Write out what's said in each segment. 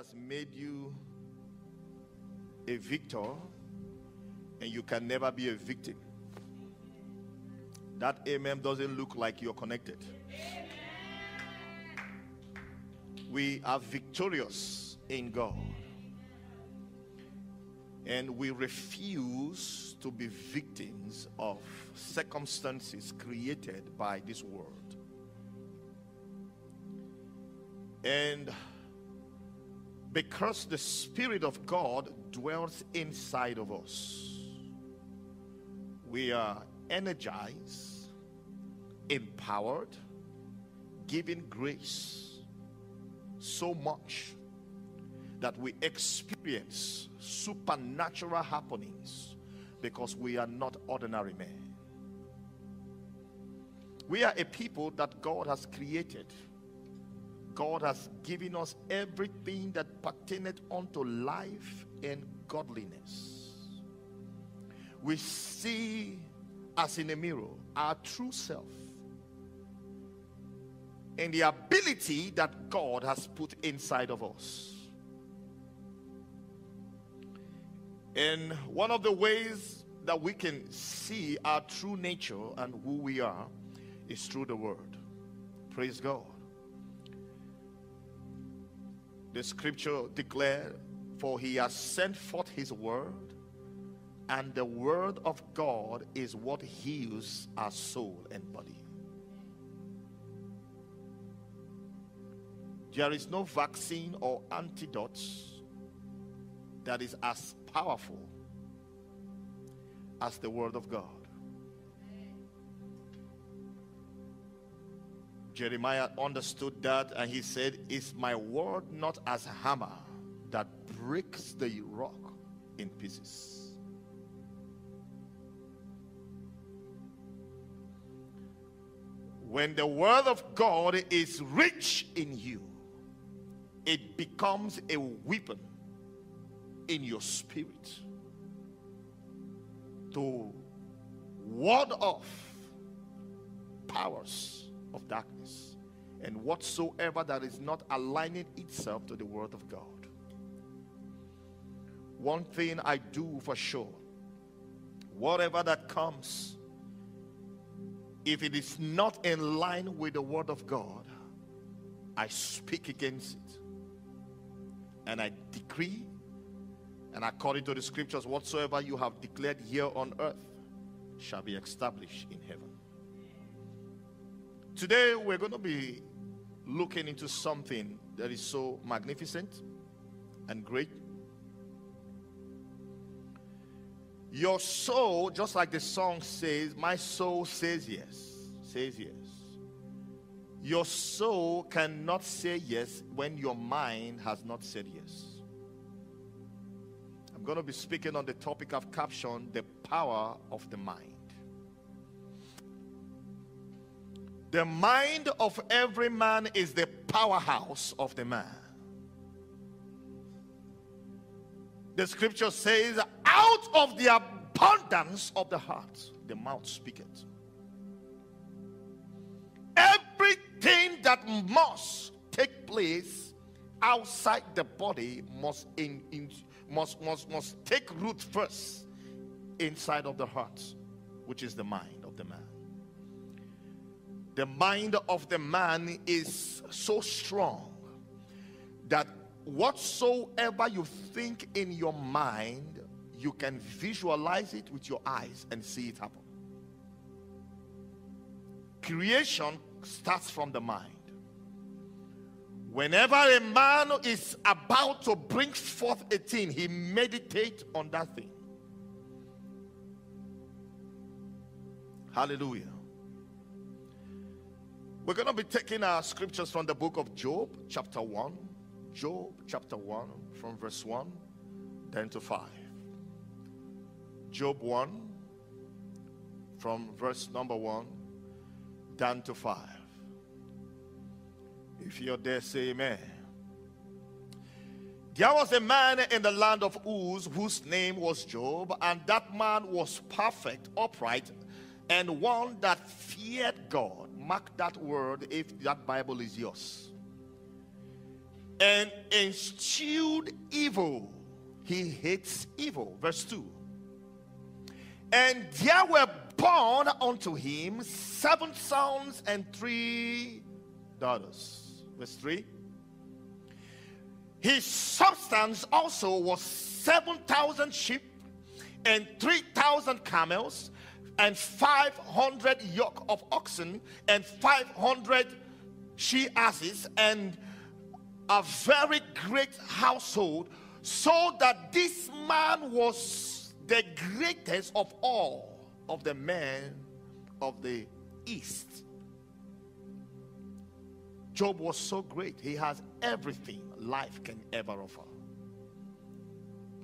has made you a victor and you can never be a victim. That amen doesn't look like you're connected. We are victorious in God. And we refuse to be victims of circumstances created by this world. And because the Spirit of God dwells inside of us, we are energized, empowered, given grace so much that we experience supernatural happenings because we are not ordinary men. We are a people that God has created. God has given us everything that pertaineth unto life and godliness. We see as in a mirror our true self and the ability that God has put inside of us. And one of the ways that we can see our true nature and who we are is through the Word. Praise God. The scripture declared, For he has sent forth his word, and the word of God is what heals our soul and body. There is no vaccine or antidote that is as powerful as the word of God. Jeremiah understood that and he said, Is my word not as a hammer that breaks the rock in pieces? When the word of God is rich in you, it becomes a weapon in your spirit to ward off powers of darkness and whatsoever that is not aligning itself to the word of God. One thing I do for sure whatever that comes, if it is not in line with the word of God, I speak against it. And I decree, and according to the scriptures, whatsoever you have declared here on earth shall be established in heaven. Today, we're going to be looking into something that is so magnificent and great. Your soul, just like the song says, my soul says yes, says yes. Your soul cannot say yes when your mind has not said yes. I'm going to be speaking on the topic I've captioned the power of the mind. The mind of every man is the powerhouse of the man. The scripture says, out of the abundance of the heart, the mouth speaketh. Everything that must take place outside the body must in, in must must must take root first inside of the heart, which is the mind the mind of the man is so strong that whatsoever you think in your mind, you can visualize it with your eyes and see it happen. Creation starts from the mind. Whenever a man is about to bring forth a thing, he meditates on that thing. Hallelujah. We're going to be taking our scriptures from the book of Job, chapter 1. Job, chapter 1, from verse 1 then to 5. Job 1, from verse number 1 down to 5. If you're there, say amen. There was a man in the land of Uz whose name was Job, and that man was perfect, upright, and one that feared God. Mark that word if that Bible is yours. And eschewed evil. He hates evil. Verse 2. And there were born unto him seven sons and three daughters. Verse 3. His substance also was 7,000 sheep and 3,000 camels and 500 yoke of oxen and 500 she asses and a very great household so that this man was the greatest of all of the men of the east Job was so great. He has everything life can ever offer.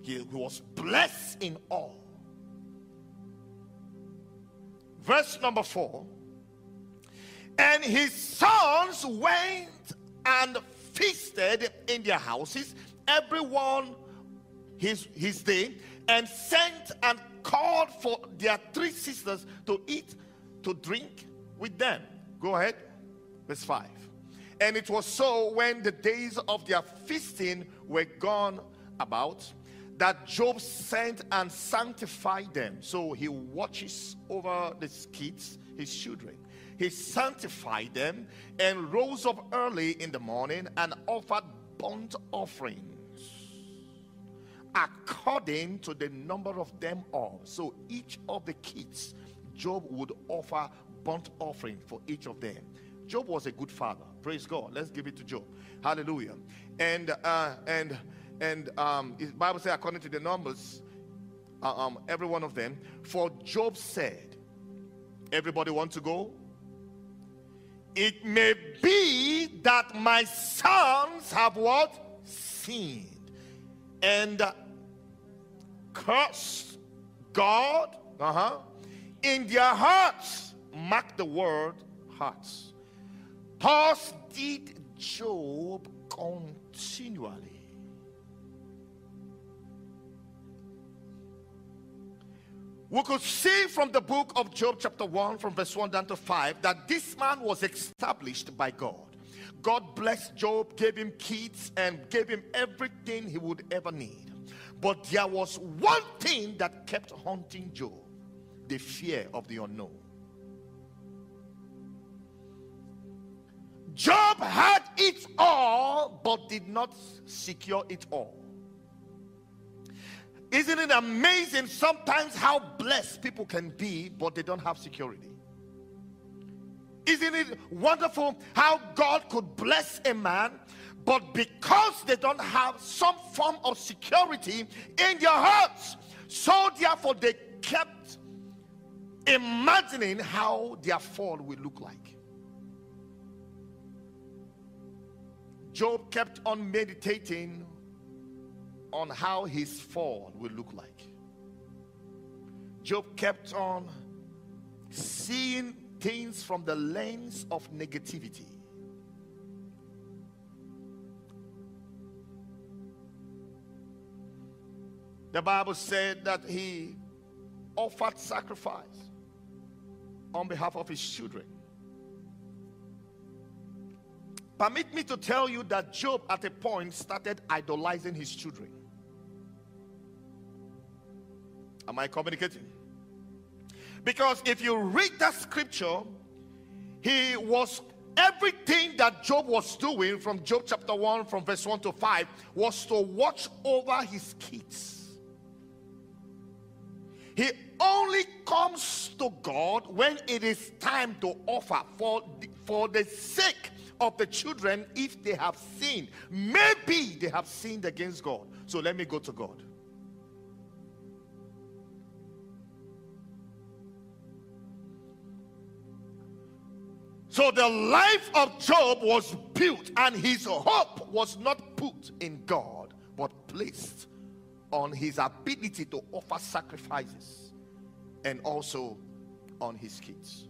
He was blessed in all. Verse number four. And his sons went and feasted in their houses, everyone his, his day, and sent and called for their three sisters to eat, to drink with them. Go ahead. Verse 5. And it was so when the days of their feasting were gone about that Job sent and sanctified them. So he watches over the kids, his children. He sanctified them and rose up early in the morning and offered burnt offerings according to the number of them all. So each of the kids, Job would offer burnt offering for each of them. Job was a good father. Praise God. Let's give it to Job. Hallelujah. And uh, and and um, the Bible says according to the numbers, uh, um, every one of them. For Job said, "Everybody want to go? It may be that my sons have what sinned and cursed God. Uh huh. In their hearts, mark the word hearts." Thus did Job continually. We could see from the book of Job, chapter 1, from verse 1 down to 5, that this man was established by God. God blessed Job, gave him kids, and gave him everything he would ever need. But there was one thing that kept haunting Job the fear of the unknown. Job had it all but did not secure it all. Isn't it amazing sometimes how blessed people can be but they don't have security? Isn't it wonderful how God could bless a man but because they don't have some form of security in their hearts, so therefore they kept imagining how their fall will look like. Job kept on meditating on how his fall will look like. Job kept on seeing things from the lens of negativity. The Bible said that he offered sacrifice on behalf of his children. Permit me to tell you that Job, at a point, started idolizing his children. Am I communicating? Because if you read that scripture, he was everything that Job was doing from Job chapter 1, from verse 1 to 5, was to watch over his kids. He only comes to God when it is time to offer for the, for the sake of the children if they have sinned. Maybe they have sinned against God. So let me go to God. So the life of Job was built, and his hope was not put in God, but placed on his ability to offer sacrifices and also on his kids.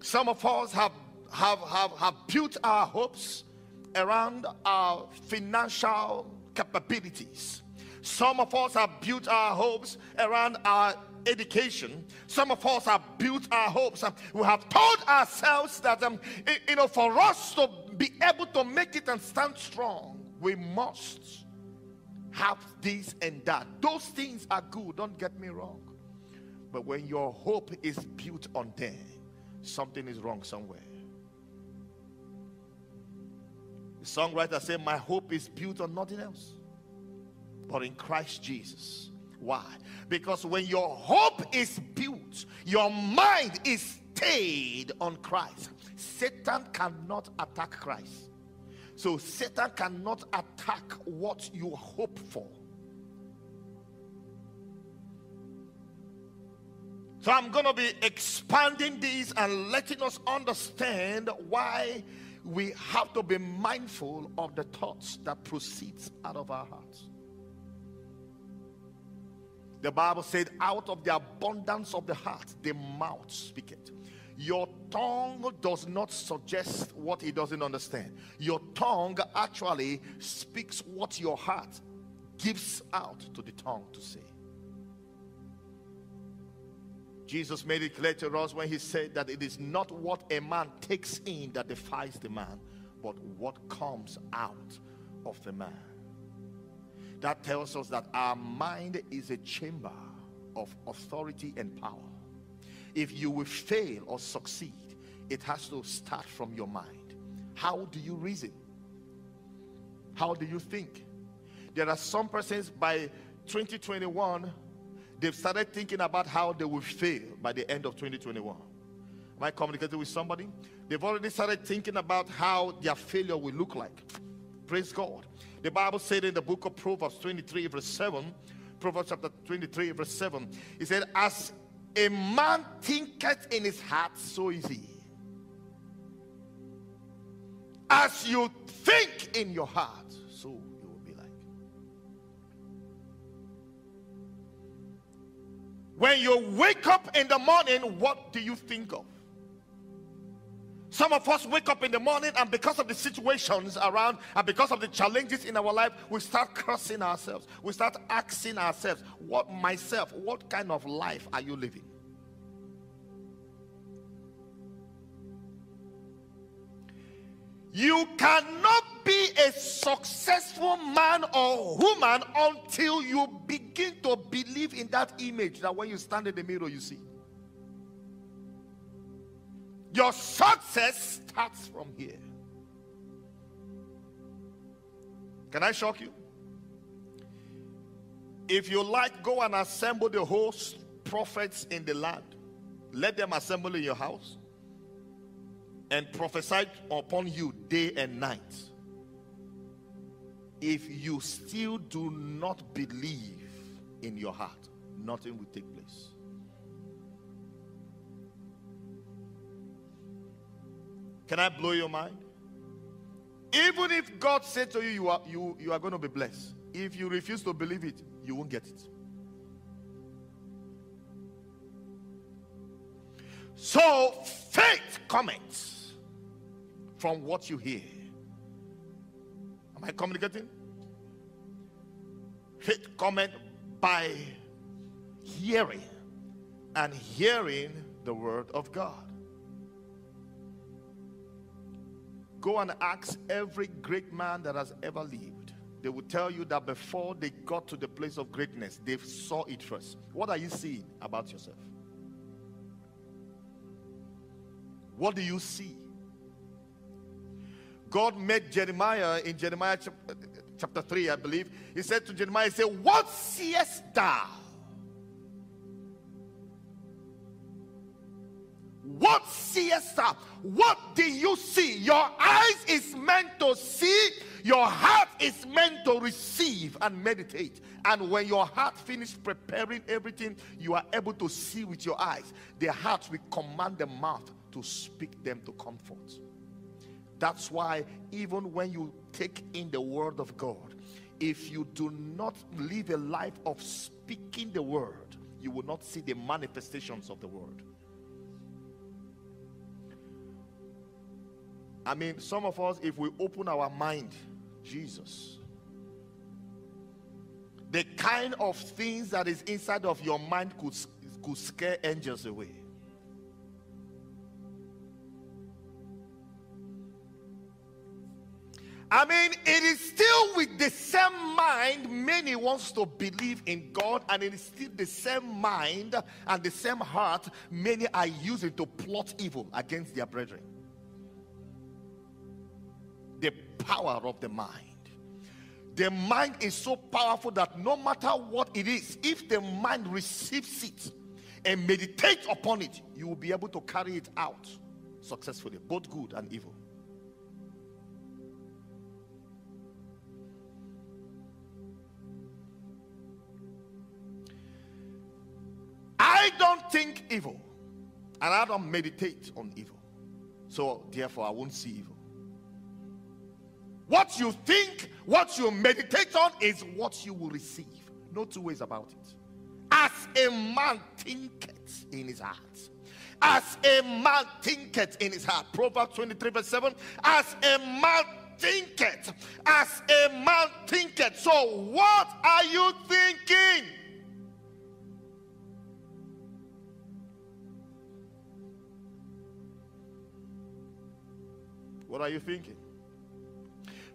Some of us have, have, have, have built our hopes around our financial capabilities. Some of us have built our hopes around our education. Some of us have built our hopes. We have told ourselves that, um, you know, for us to be able to make it and stand strong, we must have this and that. Those things are good, don't get me wrong. But when your hope is built on them, something is wrong somewhere. The songwriter said, My hope is built on nothing else but in Christ Jesus. Why? Because when your hope is built, your mind is stayed on Christ. Satan cannot attack Christ. So Satan cannot attack what you hope for. So I'm going to be expanding this and letting us understand why we have to be mindful of the thoughts that proceeds out of our hearts. The Bible said, out of the abundance of the heart, the mouth speaketh. Your tongue does not suggest what it doesn't understand. Your tongue actually speaks what your heart gives out to the tongue to say. Jesus made it clear to us when he said that it is not what a man takes in that defies the man, but what comes out of the man. That tells us that our mind is a chamber of authority and power. If you will fail or succeed, it has to start from your mind. How do you reason? How do you think? There are some persons by 2021, they've started thinking about how they will fail by the end of 2021. Am I communicating with somebody? They've already started thinking about how their failure will look like. Praise God. The Bible said in the book of Proverbs 23, verse 7, Proverbs chapter 23, verse 7, he said, As a man thinketh in his heart, so is he. As you think in your heart, so you will be like. When you wake up in the morning, what do you think of? Some of us wake up in the morning and because of the situations around and because of the challenges in our life, we start cursing ourselves. We start asking ourselves, what myself, what kind of life are you living? You cannot be a successful man or woman until you begin to believe in that image that when you stand in the mirror, you see. Your success starts from here. Can I shock you? If you like, go and assemble the host prophets in the land. Let them assemble in your house and prophesy upon you day and night. If you still do not believe in your heart, nothing will take place. Can I blow your mind? Even if God said to you, you are, you, you are going to be blessed, if you refuse to believe it, you won't get it. So faith comes from what you hear. Am I communicating? Faith cometh by hearing, and hearing the word of God. Go and ask every great man that has ever lived. They will tell you that before they got to the place of greatness, they saw it first. What are you seeing about yourself? What do you see? God met Jeremiah in Jeremiah uh, chapter 3, I believe. He said to Jeremiah, He said, What seest thou? What seest thou? What do you see? Your eyes is meant to see, your heart is meant to receive and meditate. And when your heart finishes preparing everything, you are able to see with your eyes. The heart will command the mouth to speak them to comfort. That's why, even when you take in the word of God, if you do not live a life of speaking the word, you will not see the manifestations of the word. I mean, some of us, if we open our mind, Jesus, the kind of things that is inside of your mind could, could scare angels away. I mean, it is still with the same mind many wants to believe in God, and it is still the same mind and the same heart many are using to plot evil against their brethren. Power of the mind. The mind is so powerful that no matter what it is, if the mind receives it and meditates upon it, you will be able to carry it out successfully, both good and evil. I don't think evil and I don't meditate on evil. So, therefore, I won't see evil. What you think, what you meditate on is what you will receive. No two ways about it. As a man thinketh in his heart. As a man thinketh in his heart. Proverbs 23, verse 7. As a man thinketh. As a man thinketh. So, what are you thinking? What are you thinking?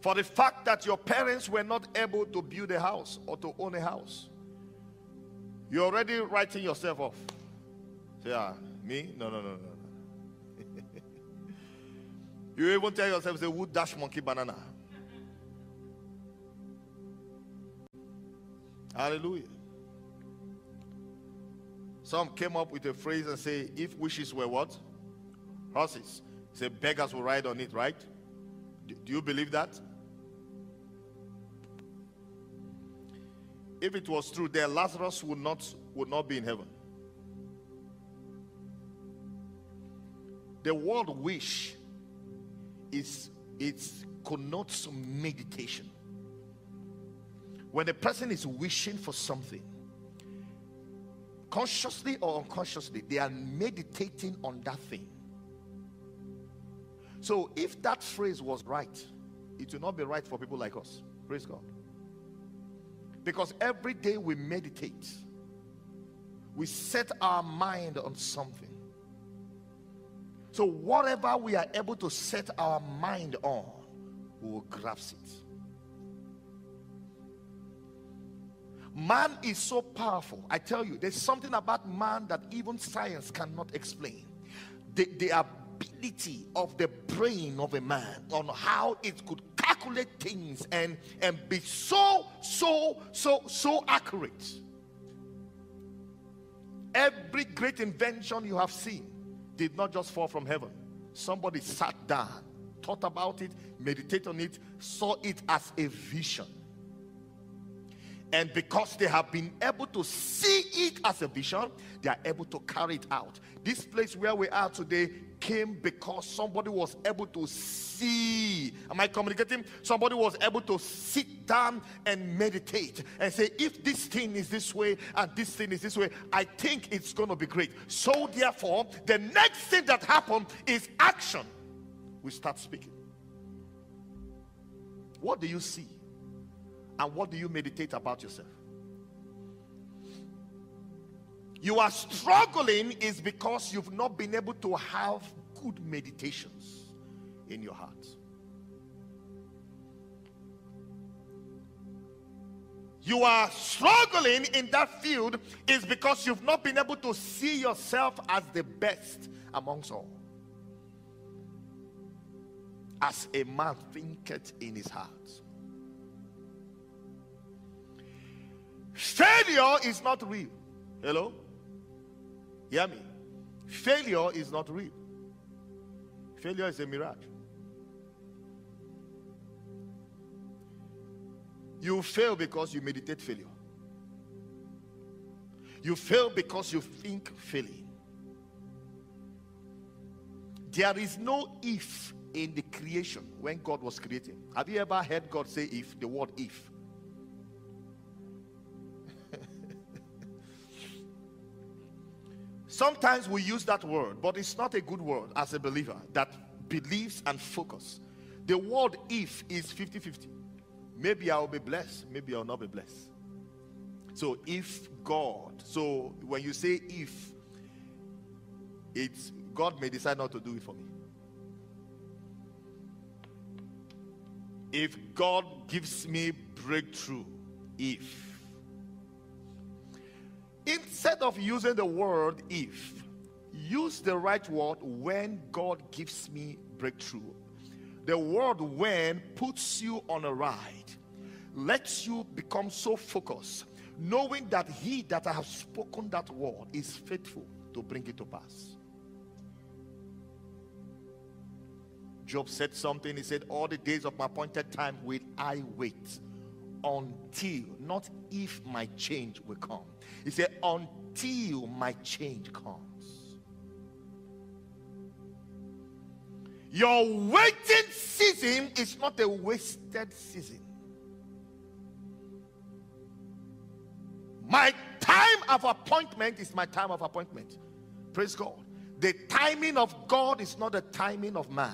For the fact that your parents were not able to build a house or to own a house, you're already writing yourself off. Say, ah, me? No, no, no, no. you even tell yourself, say, wood dash monkey banana. Hallelujah. Some came up with a phrase and say, if wishes were what? Horses. Say beggars will ride on it, right? Do you believe that? If it was true, then Lazarus would not would not be in heaven. The word wish is it connotes meditation. When a person is wishing for something, consciously or unconsciously, they are meditating on that thing. So if that phrase was right, it will not be right for people like us. Praise God. Because every day we meditate, we set our mind on something. So whatever we are able to set our mind on, we will grasp it. Man is so powerful. I tell you, there's something about man that even science cannot explain. They, they the ability of the brain of a man on how it could calculate things and, and be so, so, so, so accurate. Every great invention you have seen did not just fall from heaven. Somebody sat down, thought about it, meditated on it, saw it as a vision. And because they have been able to see it as a vision, they are able to carry it out. This place where we are today came because somebody was able to see. Am I communicating? Somebody was able to sit down and meditate and say, if this thing is this way and this thing is this way, I think it's going to be great. So, therefore, the next thing that happened is action. We start speaking. What do you see? And what do you meditate about yourself? You are struggling is because you've not been able to have good meditations in your heart. You are struggling in that field is because you've not been able to see yourself as the best amongst all. As a man thinketh in his heart. Failure is not real. Hello? Hear me. Failure is not real. Failure is a mirage. You fail because you meditate failure. You fail because you think failing. There is no if in the creation when God was creating. Have you ever heard God say if? The word if. Sometimes we use that word, but it's not a good word as a believer that believes and focus. The word if is 50 50. Maybe I'll be blessed, maybe I'll not be blessed. So if God, so when you say if, it's God may decide not to do it for me. If God gives me breakthrough, if instead of using the word if, use the right word when God gives me breakthrough. The word when puts you on a ride, lets you become so focused, knowing that he that I have spoken that word is faithful to bring it to pass. Job said something. He said, All the days of my appointed time will I wait until, not if my change will come. He said, Until my change comes. Your waiting season is not a wasted season. My time of appointment is my time of appointment. Praise God. The timing of God is not the timing of man.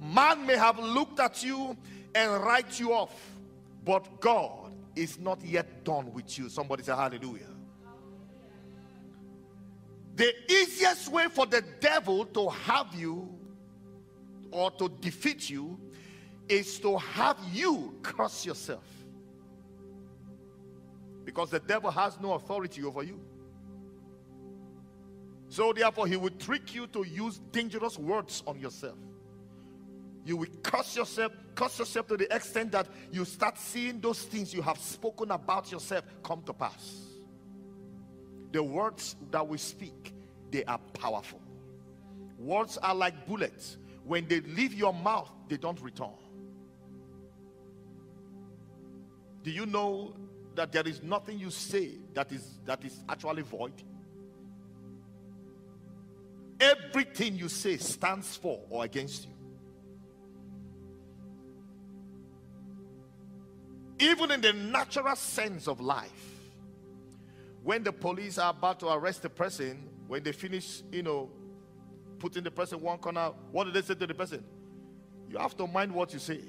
Man may have looked at you and write you off, but God is not yet done with you. Somebody say hallelujah. The easiest way for the devil to have you or to defeat you is to have you curse yourself. Because the devil has no authority over you. So, therefore, he will trick you to use dangerous words on yourself. You will curse yourself, curse yourself to the extent that you start seeing those things you have spoken about yourself come to pass. The words that we speak, they are powerful. Words are like bullets. When they leave your mouth, they don't return. Do you know that there is nothing you say that is that is actually void? Everything you say stands for or against you. Even in the natural sense of life, when the police are about to arrest the person, when they finish, you know, putting the person one corner, what do they say to the person? You have to mind what you say.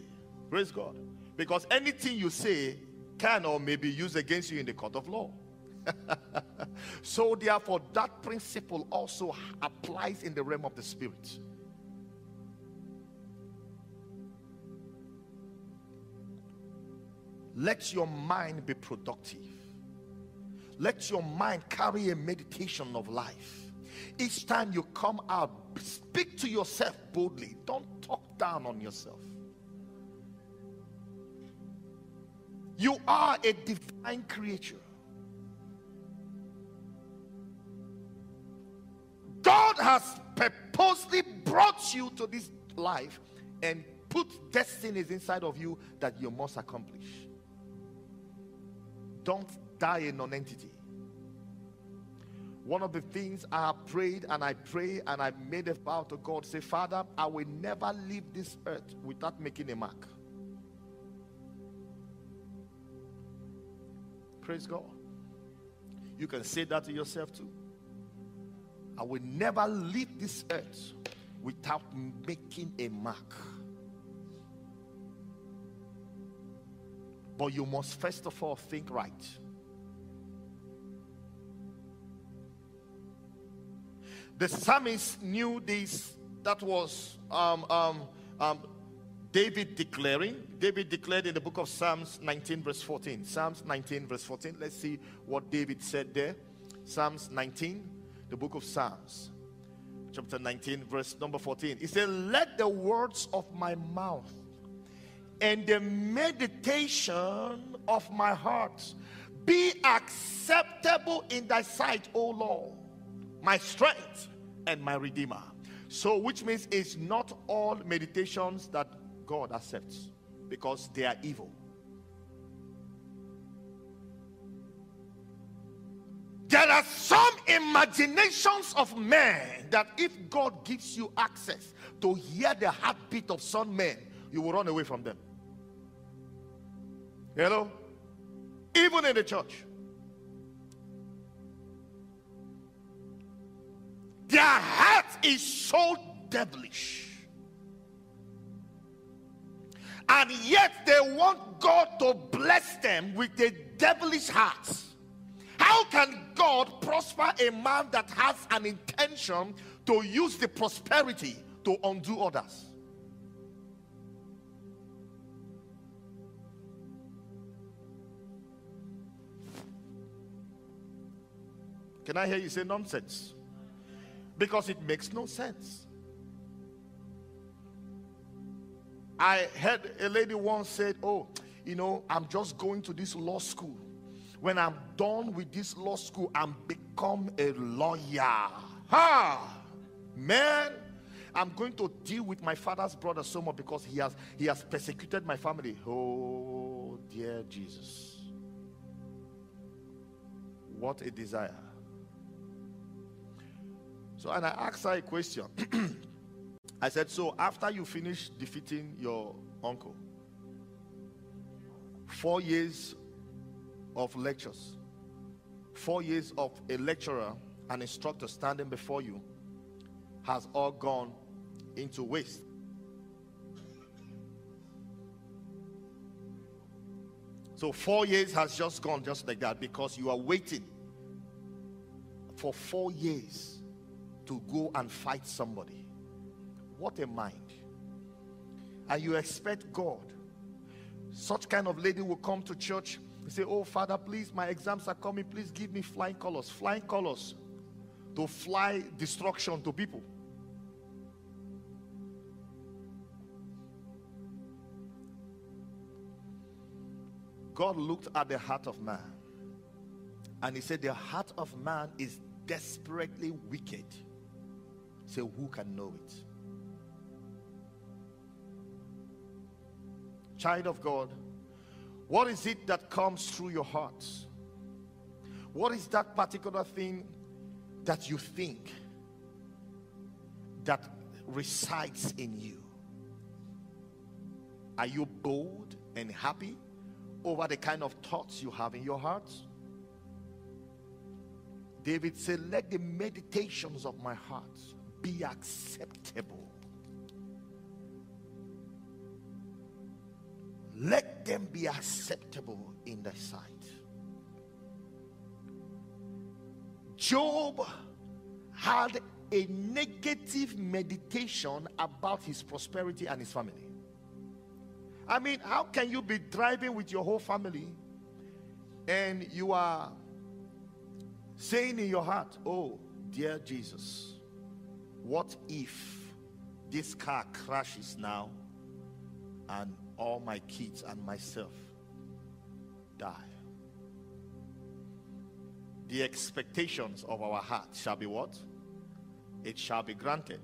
Praise God. Because anything you say can or may be used against you in the court of law. so, therefore, that principle also applies in the realm of the spirit. Let your mind be productive. Let your mind carry a meditation of life. Each time you come out, speak to yourself boldly. Don't talk down on yourself. You are a divine creature. God has purposely brought you to this life and put destinies inside of you that you must accomplish. Don't die a non-entity. One of the things I have prayed and I pray and I made a vow to God say, Father, I will never leave this earth without making a mark. Praise God. You can say that to yourself too. I will never leave this earth without making a mark. But you must first of all think right. The psalmist knew this. That was um, um, um, David declaring. David declared in the book of Psalms 19, verse 14. Psalms 19, verse 14. Let's see what David said there. Psalms 19, the book of Psalms, chapter 19, verse number 14. He said, Let the words of my mouth and the meditation of my heart be acceptable in thy sight, O Lord, my strength and my redeemer. So, which means it's not all meditations that God accepts because they are evil. There are some imaginations of men that if God gives you access to hear the heartbeat of some men, you will run away from them. Hello? Even in the church. Their heart is so devilish. And yet they want God to bless them with a devilish heart. How can God prosper a man that has an intention to use the prosperity to undo others? Can I hear you say nonsense? Because it makes no sense. I heard a lady once said, Oh, you know, I'm just going to this law school. When I'm done with this law school, I'm become a lawyer. Ha! Man, I'm going to deal with my father's brother so much because he has he has persecuted my family. Oh dear Jesus. What a desire. So and I asked her a question. I said, So after you finish defeating your uncle, four years of lectures, four years of a lecturer and instructor standing before you has all gone into waste. So, four years has just gone just like that because you are waiting for four years to go and fight somebody. What a mind. And you expect God. Such kind of lady will come to church and say, Oh, Father, please, my exams are coming. Please give me flying colors. Flying colors to fly destruction to people. God looked at the heart of man and he said, The heart of man is desperately wicked. So, who can know it? Child of God, what is it that comes through your heart? What is that particular thing that you think that resides in you? Are you bold and happy over the kind of thoughts you have in your heart? David said, Let the meditations of my heart be acceptable. Let them be acceptable in thy sight. Job had a negative meditation about his prosperity and his family. I mean, how can you be driving with your whole family and you are saying in your heart, Oh, dear Jesus, what if this car crashes now and all my kids and myself die? The expectations of our heart shall be what? It shall be granted.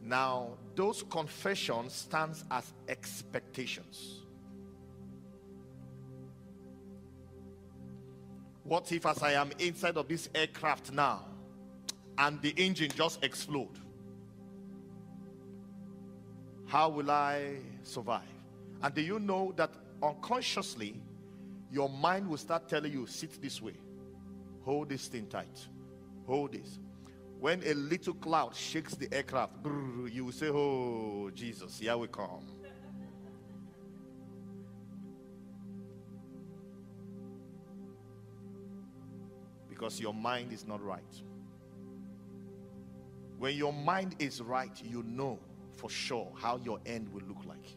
Now, those confessions stands as expectations. What if as I am inside of this aircraft now and the engine just explode? How will I survive? And do you know that unconsciously your mind will start telling you sit this way. Hold this thing tight. Hold this. When a little cloud shakes the aircraft, you will say, Oh, Jesus, here we come. Because your mind is not right. When your mind is right, you know for sure how your end will look like.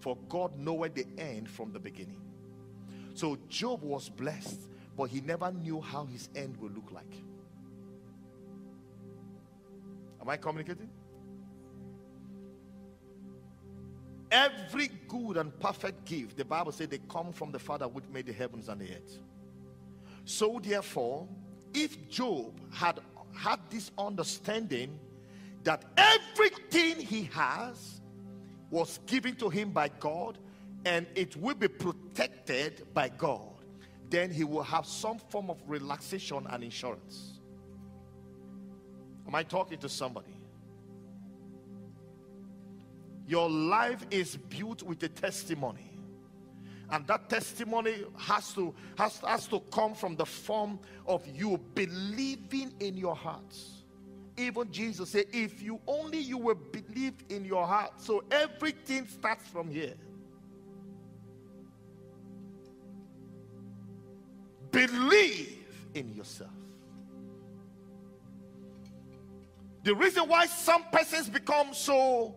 For God knoweth the end from the beginning. So Job was blessed, but he never knew how his end will look like. Am I communicating? Every good and perfect gift, the Bible said they come from the Father which made the heavens and the earth. So therefore, if Job had had this understanding that everything he has was given to him by God and it will be protected by God, then he will have some form of relaxation and insurance. Am I talking to somebody? Your life is built with a testimony. And that testimony has to, has, has to come from the form of you believing in your heart. Even Jesus said, if you only you will believe in your heart. So everything starts from here. Believe in yourself. The reason why some persons become so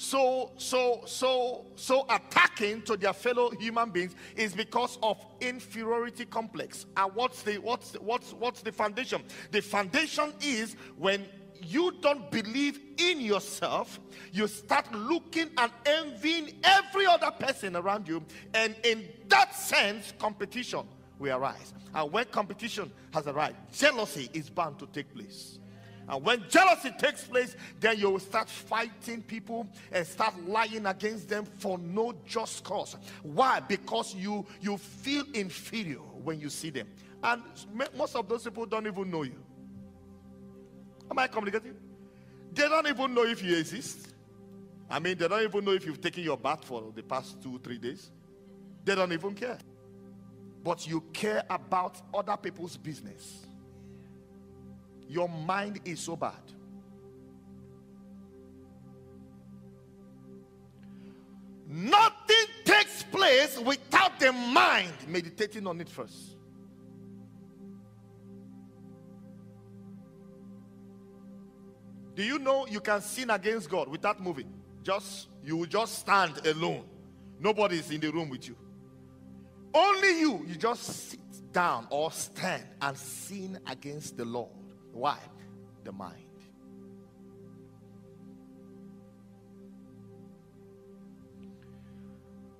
so so so so attacking to their fellow human beings is because of inferiority complex. And what's the what's what's what's the foundation? The foundation is when you don't believe in yourself you start looking and envying every other person around you and in that sense competition will arise. And when competition has arrived jealousy is bound to take place and when jealousy takes place, then you will start fighting people and start lying against them for no just cause. Why? Because you you feel inferior when you see them. And most of those people don't even know you. Am I communicating? They don't even know if you exist. I mean, they don't even know if you've taken your bath for the past two, three days. They don't even care. But you care about other people's business your mind is so bad. Nothing takes place without the mind meditating on it first. Do you know you can sin against God without moving? Just you will just stand alone. Nobody is in the room with you. Only you, you just sit down or stand and sin against the Lord. Why? The mind.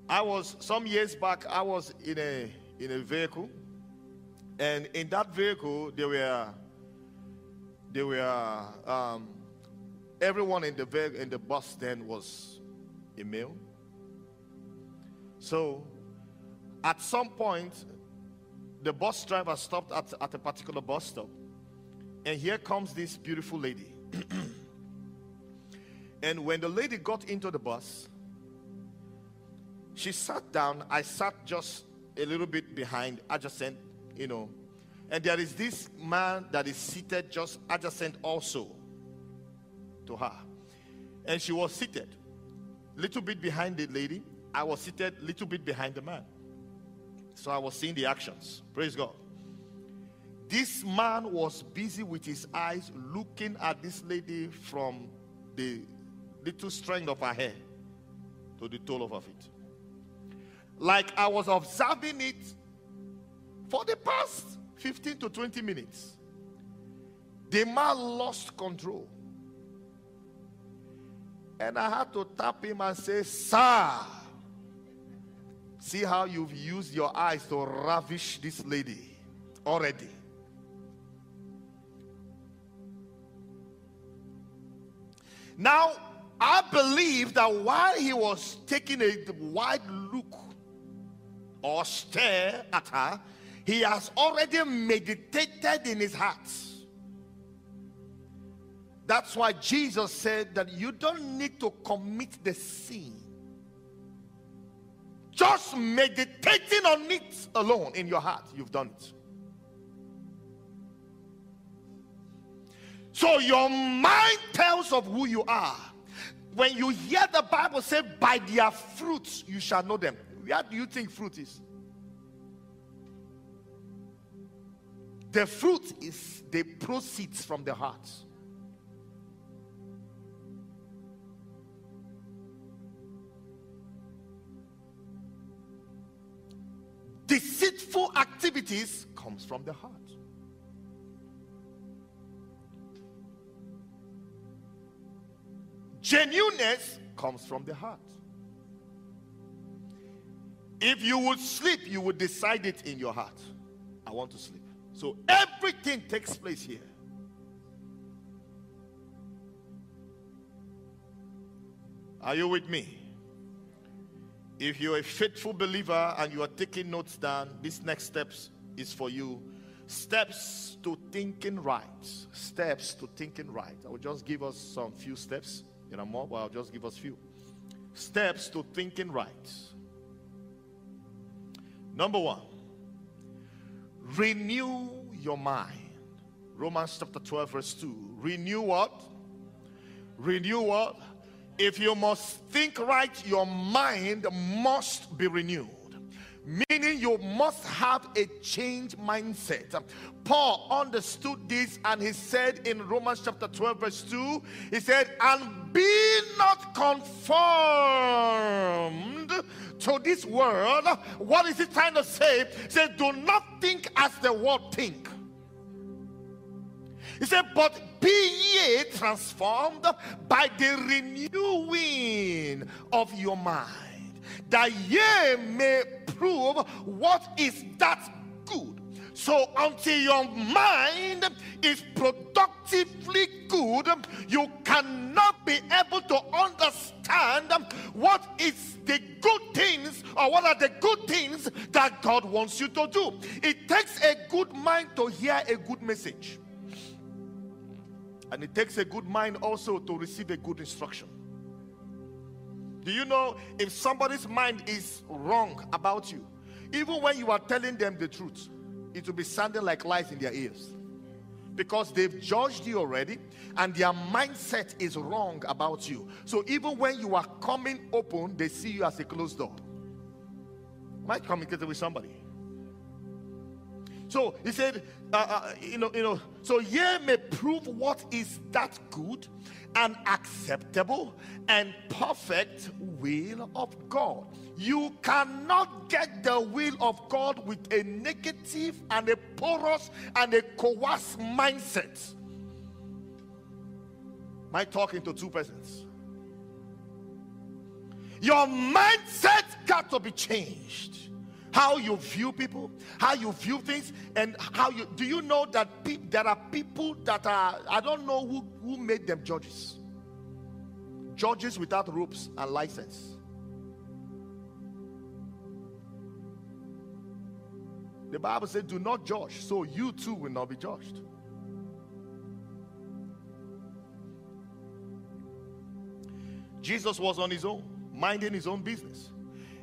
I was some years back, I was in a in a vehicle, and in that vehicle there were there were um, everyone in the in the bus then was a male. So at some point, the bus driver stopped at, at a particular bus stop and here comes this beautiful lady. and when the lady got into the bus, she sat down. I sat just a little bit behind, adjacent, you know. And there is this man that is seated just adjacent also to her. And she was seated little bit behind the lady. I was seated little bit behind the man. So I was seeing the actions. Praise God. This man was busy with his eyes looking at this lady from the little strand of her hair to the toe of her feet. Like I was observing it for the past 15 to 20 minutes. The man lost control. And I had to tap him and say, Sir, see how you've used your eyes to ravish this lady already. Now, I believe that while he was taking a wide look or stare at her, he has already meditated in his heart. That's why Jesus said that you don't need to commit the sin. Just meditating on it alone in your heart, you've done it. So your mind tells of who you are. When you hear the Bible say, by their fruits you shall know them. Where do you think fruit is? The fruit is the proceeds from the heart. Deceitful activities comes from the heart. Genuineness comes from the heart. If you would sleep, you would decide it in your heart. I want to sleep. So everything takes place here. Are you with me? If you're a faithful believer and you are taking notes down, this next steps is for you. Steps to thinking right. Steps to thinking right. I will just give us some few steps. You know more, but I'll just give us few steps to thinking right. Number one, renew your mind. Romans chapter 12, verse 2. Renew what? Renew what? If you must think right, your mind must be renewed. Meaning you must have a change mindset. Paul understood this and he said in Romans chapter 12, verse 2, he said, And be not conformed to this world. What is he trying to say? He said, Do not think as the world think. He said, But be ye transformed by the renewing of your mind, that ye may prove what is that good. So, until your mind is productively good, you cannot be able to understand what is the good things or what are the good things that God wants you to do. It takes a good mind to hear a good message. And it takes a good mind also to receive a good instruction. Do you know if somebody's mind is wrong about you, even when you are telling them the truth, it will be sounding like lies in their ears because they've judged you already and their mindset is wrong about you. So even when you are coming open, they see you as a closed door. Might communicate with somebody. So he said, uh, uh, you know, you know, so ye may prove what is that good and acceptable and perfect will of God. You cannot get the will of God with a negative and a porous and a coerced mindset. Am I talking to two persons? Your mindset got to be changed how you view people, how you view things, and how you do you know that pe- there are people that are I don't know who, who made them judges. Judges without ropes and license. The Bible says, Do not judge, so you too will not be judged. Jesus was on his own, minding his own business.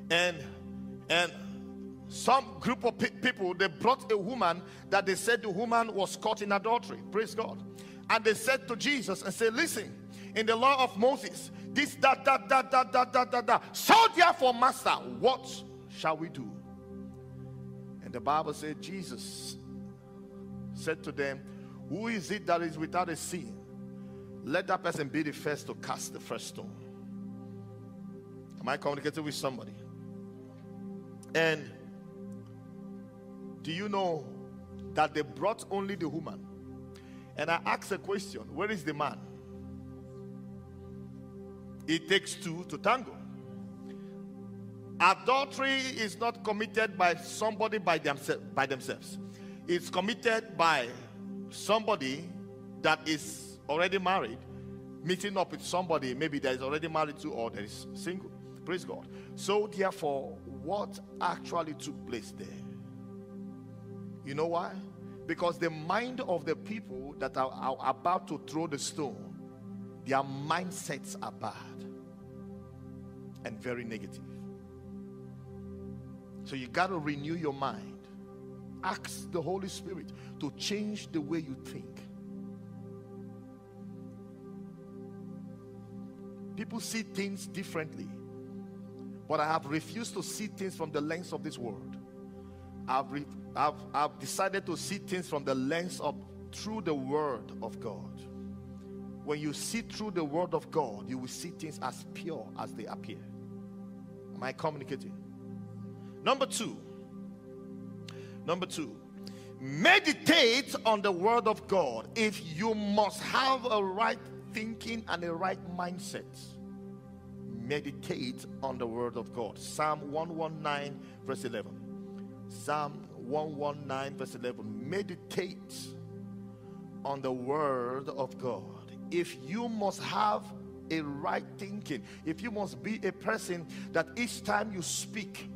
And and some group of pe- people they brought a woman that they said the woman was caught in adultery. Praise god. And they said to jesus and said listen in the law of moses this that that that that that that that, that. so therefore master what shall we do? And the bible said jesus said to them who is it that is without a sin? Let that person be the first to cast the first stone. Am i communicating with somebody? And do you know that they brought only the woman? And I asked a question where is the man? It takes two to tango. Adultery is not committed by somebody by, themse- by themselves, it's committed by somebody that is already married, meeting up with somebody maybe that is already married to or that is single. Praise God. So, therefore, what actually took place there? You know why? Because the mind of the people that are, are about to throw the stone, their mindsets are bad and very negative. So you got to renew your mind. Ask the Holy Spirit to change the way you think. People see things differently, but I have refused to see things from the lens of this world. I've, re- I've, I've decided to see things from the lens of through the Word of God. When you see through the Word of God, you will see things as pure as they appear. Am I communicating? Number two. Number two. Meditate on the Word of God. If you must have a right thinking and a right mindset, meditate on the Word of God. Psalm 119, verse 11. Psalm 119, verse 11. Meditate on the Word of God. If you must have a right thinking, if you must be a person that each time you speak,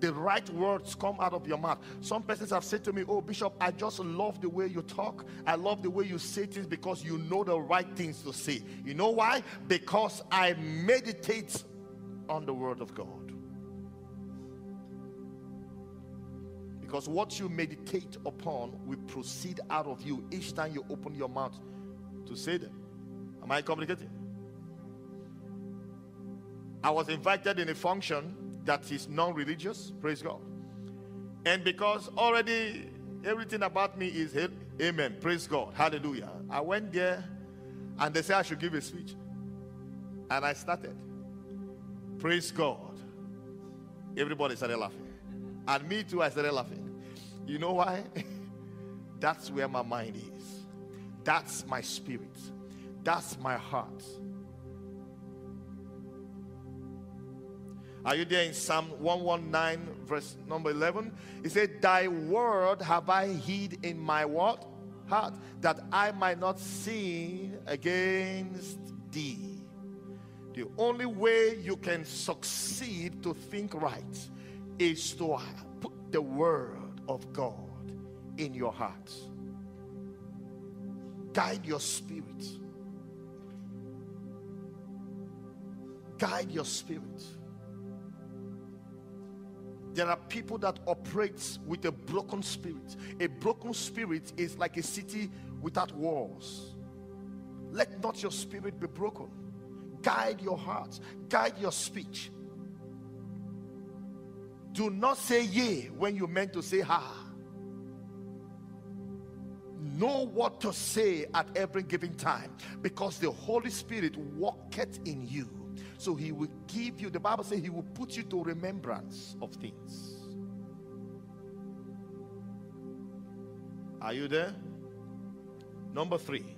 the right words come out of your mouth. Some persons have said to me, Oh, Bishop, I just love the way you talk. I love the way you say things because you know the right things to say. You know why? Because I meditate on the Word of God. Because what you meditate upon will proceed out of you each time you open your mouth to say them. Am I communicating? I was invited in a function that is non religious, praise God. And because already everything about me is amen, praise God, hallelujah. I went there and they said I should give a speech. And I started, praise God. Everybody started laughing. And me too, I started laughing. You know why? That's where my mind is. That's my spirit. That's my heart. Are you there in Psalm 119, verse number 11? He said, Thy word have I hid in my what? Heart, that I might not sin against thee. The only way you can succeed to think right is to put the word of God in your heart. Guide your spirit. Guide your spirit. There are people that operate with a broken spirit. A broken spirit is like a city without walls. Let not your spirit be broken. Guide your heart, guide your speech. Do not say yea when you meant to say ha. Know what to say at every given time because the Holy Spirit walketh in you. So he will give you, the Bible says, he will put you to remembrance of things. Are you there? Number three,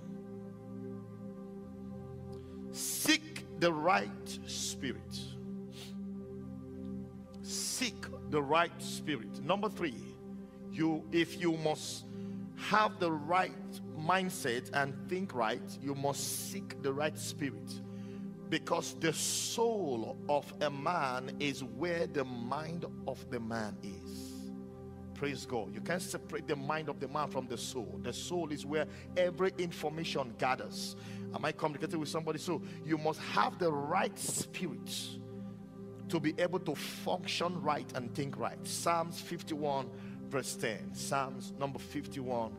seek the right spirit. Seek the right spirit. Number three, you if you must have the right mindset and think right, you must seek the right spirit because the soul of a man is where the mind of the man is. Praise God. You can't separate the mind of the man from the soul. The soul is where every information gathers. Am I communicating with somebody? So you must have the right spirit to be able to function right and think right. Psalms 51, verse 10. Psalms number 51,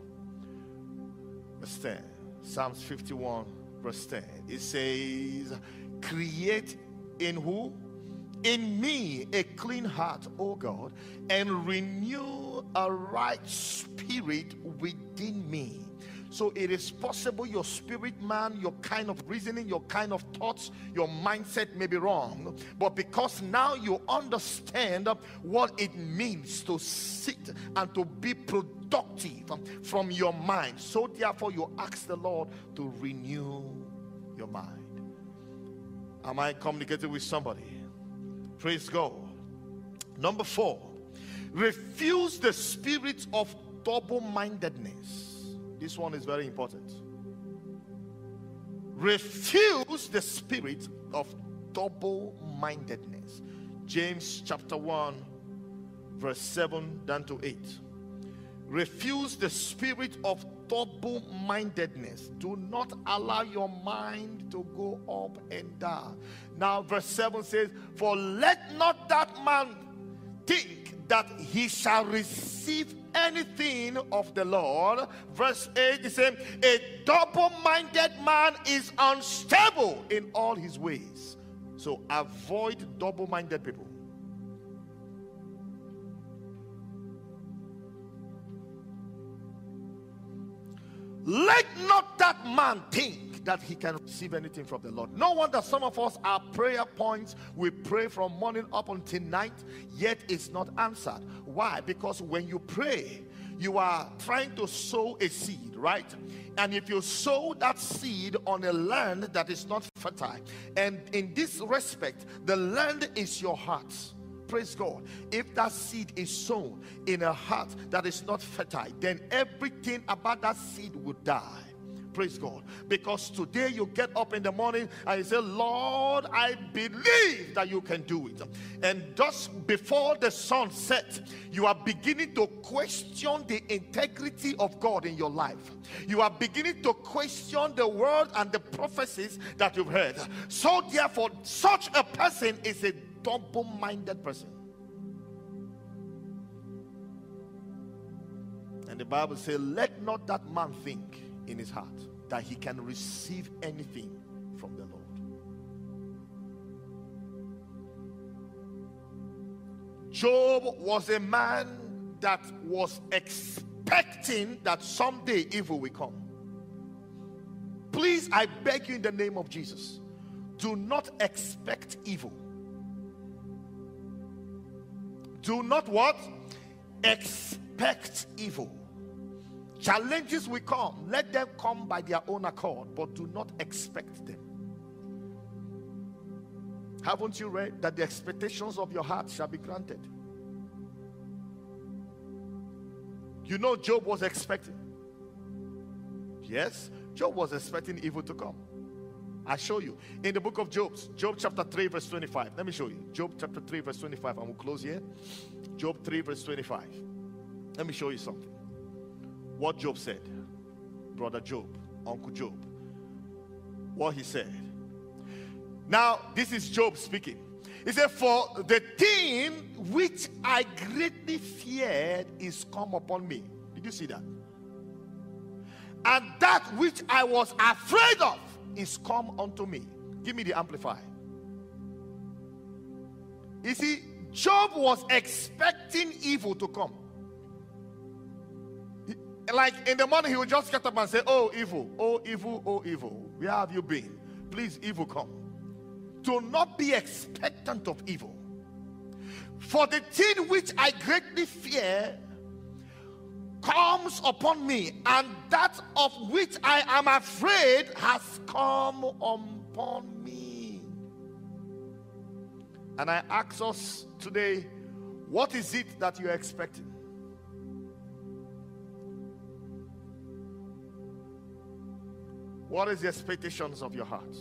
verse 10. Psalms 51, verse 10. It says, Create in who? In me a clean heart, O God, and renew a right spirit within me. So it is possible your spirit man, your kind of reasoning, your kind of thoughts, your mindset may be wrong. But because now you understand what it means to sit and to be productive from your mind, so therefore you ask the Lord to renew your mind. Am I communicating with somebody? Praise God. Number four, refuse the spirit of double mindedness. This one is very important. Refuse the spirit of double mindedness. James chapter 1, verse 7 down to 8. Refuse the spirit of double mindedness. Do not allow your mind to go up and down. Now, verse 7 says, For let not that man think that he shall receive anything of the Lord. Verse 8 is saying, A double minded man is unstable in all his ways. So avoid double minded people. Let not that man think that he can receive anything from the Lord. No wonder some of us, our prayer points, we pray from morning up until night, yet it's not answered. Why? Because when you pray, you are trying to sow a seed, right? And if you sow that seed on a land that is not fertile, and in this respect, the land is your heart. Praise God. If that seed is sown in a heart that is not fertile, then everything about that seed will die. Praise God. Because today you get up in the morning and you say, Lord, I believe that you can do it. And just before the sun sets, you are beginning to question the integrity of God in your life. You are beginning to question the word and the prophecies that you've heard. So, therefore, such a person is a double minded person. And the Bible says, Let not that man think in his heart that he can receive anything from the Lord. Job was a man that was expecting that someday evil will come. Please, I beg you in the name of Jesus, do not expect evil. Do not what? Expect evil. Challenges will come. Let them come by their own accord, but do not expect them. Haven't you read that the expectations of your heart shall be granted? You know, Job was expecting. Yes, Job was expecting evil to come. I show you in the book of Job, Job chapter 3, verse 25. Let me show you. Job chapter 3, verse 25. And we'll close here. Job 3, verse 25. Let me show you something. What Job said, brother Job, Uncle Job. What he said. Now, this is Job speaking. He said, For the thing which I greatly feared is come upon me. Did you see that? And that which I was afraid of is come unto me. Give me the amplifier. You see, Job was expecting evil to come. Like in the morning, he would just get up and say, Oh, evil, oh, evil, oh, evil. Where have you been? Please, evil, come. Do not be expectant of evil. For the thing which I greatly fear comes upon me, and that of which I am afraid has come upon me. And I ask us today, what is it that you're expecting? What is the expectations of your heart?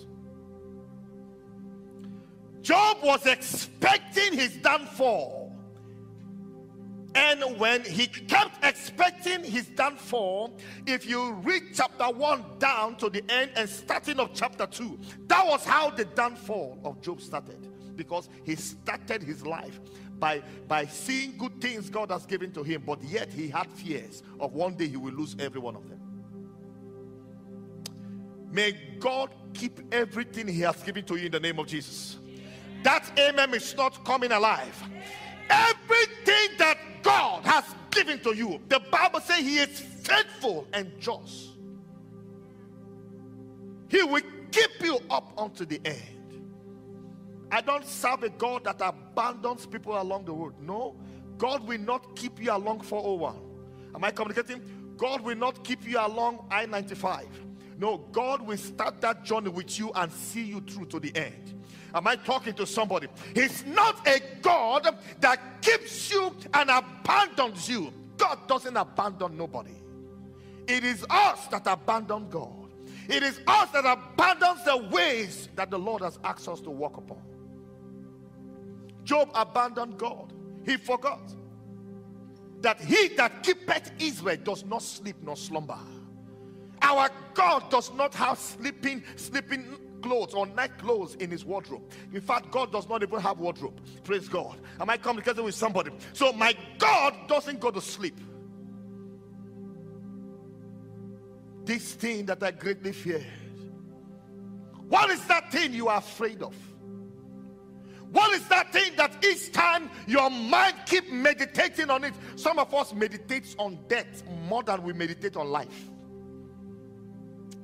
Job was expecting his downfall. And when he kept expecting his downfall, if you read chapter 1 down to the end and starting of chapter 2, that was how the downfall of Job started. Because he started his life by, by seeing good things God has given to him, but yet he had fears of one day he will lose every one of them. May God keep everything he has given to you in the name of Jesus. That amen is not coming alive. Everything that God has given to you, the Bible says He is faithful and just. He will keep you up unto the end. I don't serve a God that abandons people along the road. No, God will not keep you along 401. Am I communicating? God will not keep you along I 95. No, God will start that journey with you and see you through to the end. Am I talking to somebody? He's not a God that keeps you and abandons you. God doesn't abandon nobody. It is us that abandon God. It is us that abandons the ways that the Lord has asked us to walk upon. Job abandoned God. He forgot that he that keepeth Israel does not sleep nor slumber. Our God does not have sleeping, sleeping clothes or night clothes in his wardrobe. In fact, God does not even have wardrobe. Praise God. Am I communicating with somebody? So my God doesn't go to sleep. This thing that I greatly fear. What is that thing you are afraid of? What is that thing that each time your mind keep meditating on it? Some of us meditates on death more than we meditate on life.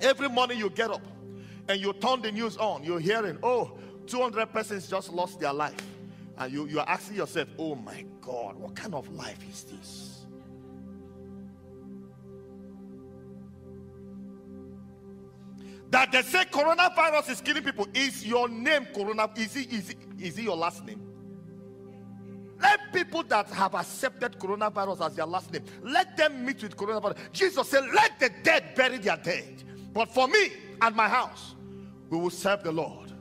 Every morning you get up and you turn the news on, you're hearing, oh, 200 persons just lost their life. And you, you are asking yourself, oh my God, what kind of life is this? That they say coronavirus is killing people. Is your name corona? Is it, is it, is it your last name? Let people that have accepted coronavirus as their last name, let them meet with coronavirus. Jesus said, Let the dead bury their dead. But for me and my house, we will serve the Lord.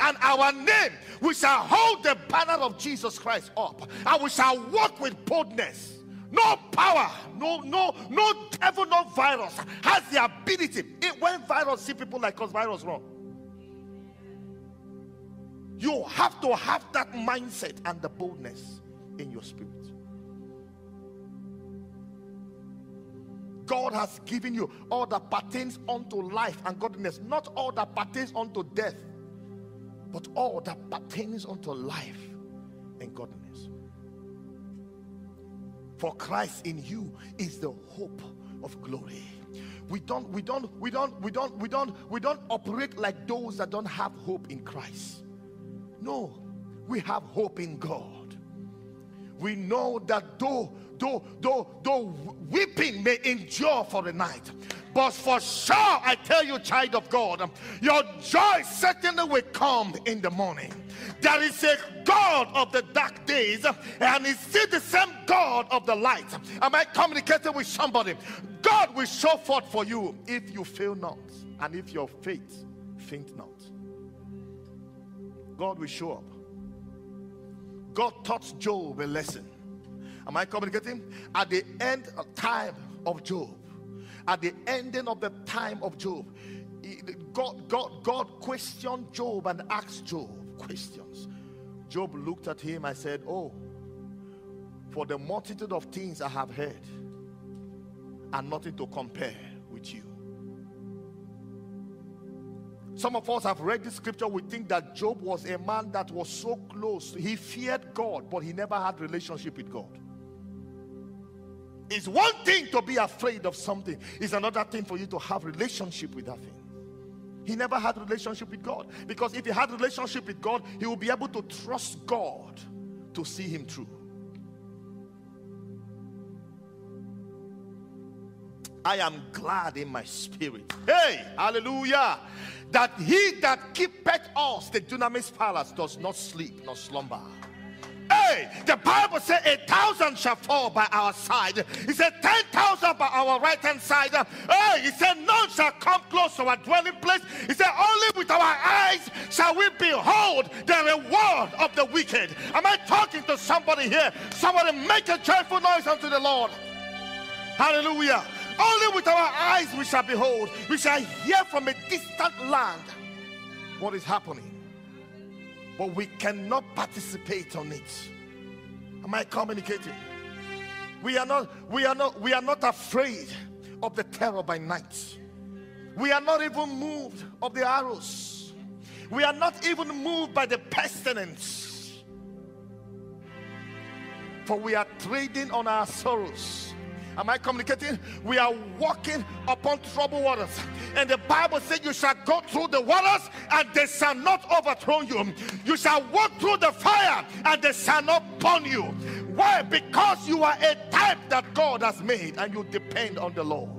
And our name, we shall hold the banner of Jesus Christ up, and we shall walk with boldness. No power, no, no, no devil, no virus has the ability. It, when virus see people like us, virus wrong. You have to have that mindset and the boldness in your spirit. God has given you all that pertains unto life and godliness, not all that pertains unto death, but all that pertains unto life and godliness. For Christ in you is the hope of glory. We don't, we don't, we don't, we don't, we don't, we don't operate like those that don't have hope in Christ. No, we have hope in God. We know that though, though, though, though weeping may endure for the night, but for sure, I tell you, child of God, your joy certainly will come in the morning. There is a God of the dark days, and is still the same God of the light. Am I communicating with somebody? God will show forth for you if you fail not, and if your faith faint not. God will show up. God taught Job a lesson. Am I communicating? At the end of time of Job, at the ending of the time of Job, God, God, God questioned Job and asked Job questions. Job looked at him and said, Oh, for the multitude of things I have heard, and nothing to compare with you. Some of us have read this scripture. We think that Job was a man that was so close. He feared God, but he never had relationship with God. It's one thing to be afraid of something. It's another thing for you to have relationship with that thing. He never had relationship with God because if he had relationship with God, he will be able to trust God to see him through. I am glad in my spirit. Hey, hallelujah. That he that keepeth us, the dunamis palace, does not sleep nor slumber. Hey, the Bible said a thousand shall fall by our side. He said ten thousand by our right hand side. Hey, he said none shall come close to our dwelling place. He said only with our eyes shall we behold the reward of the wicked. Am I talking to somebody here? Somebody make a joyful noise unto the Lord. Hallelujah. Only with our eyes we shall behold. We shall hear from a distant land what is happening. But we cannot participate on it. Am I communicating? We are not, we are not, we are not afraid of the terror by night. We are not even moved of the arrows. We are not even moved by the pestilence. For we are trading on our sorrows Am I communicating? We are walking upon troubled waters. And the Bible says, You shall go through the waters and they shall not overthrow you. You shall walk through the fire and they shall not burn you. Why? Because you are a type that God has made and you depend on the Lord.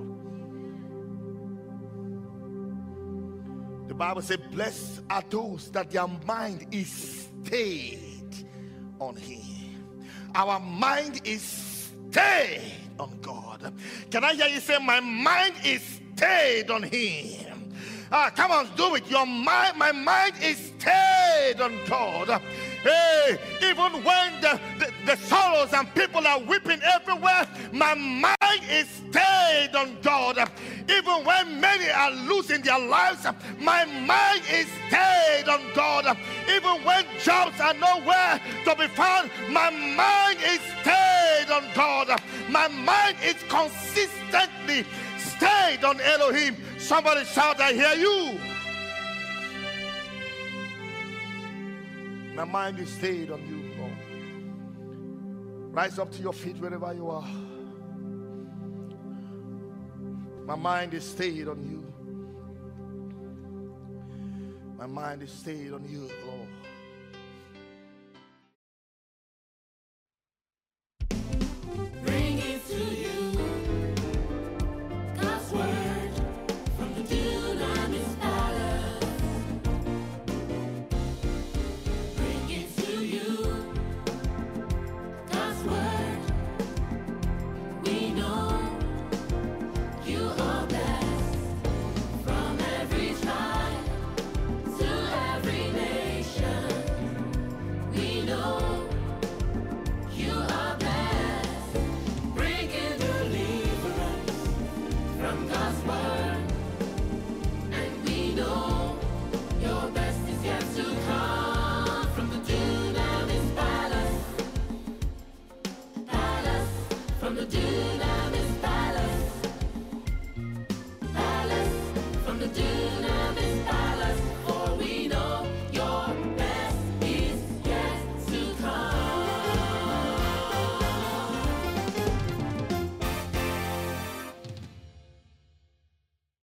The Bible says, Blessed are those that their mind is stayed on Him. Our mind is stayed on God. Can I hear you say, My mind is stayed on Him? Ah, come on, do it. Your mind, my mind is stayed on God. Hey, even when the, the, the, sorrows and people are weeping everywhere, my mind is stayed on God. Even when many are losing their lives, my mind is stayed on God. Even when jobs are nowhere to be found, my mind is stayed on God. My mind is consistently stayed on Elohim. Somebody shout, I hear you. My mind is stayed on you, Lord. Rise up to your feet wherever you are. My mind is stayed on you. My mind is stayed on you, Lord.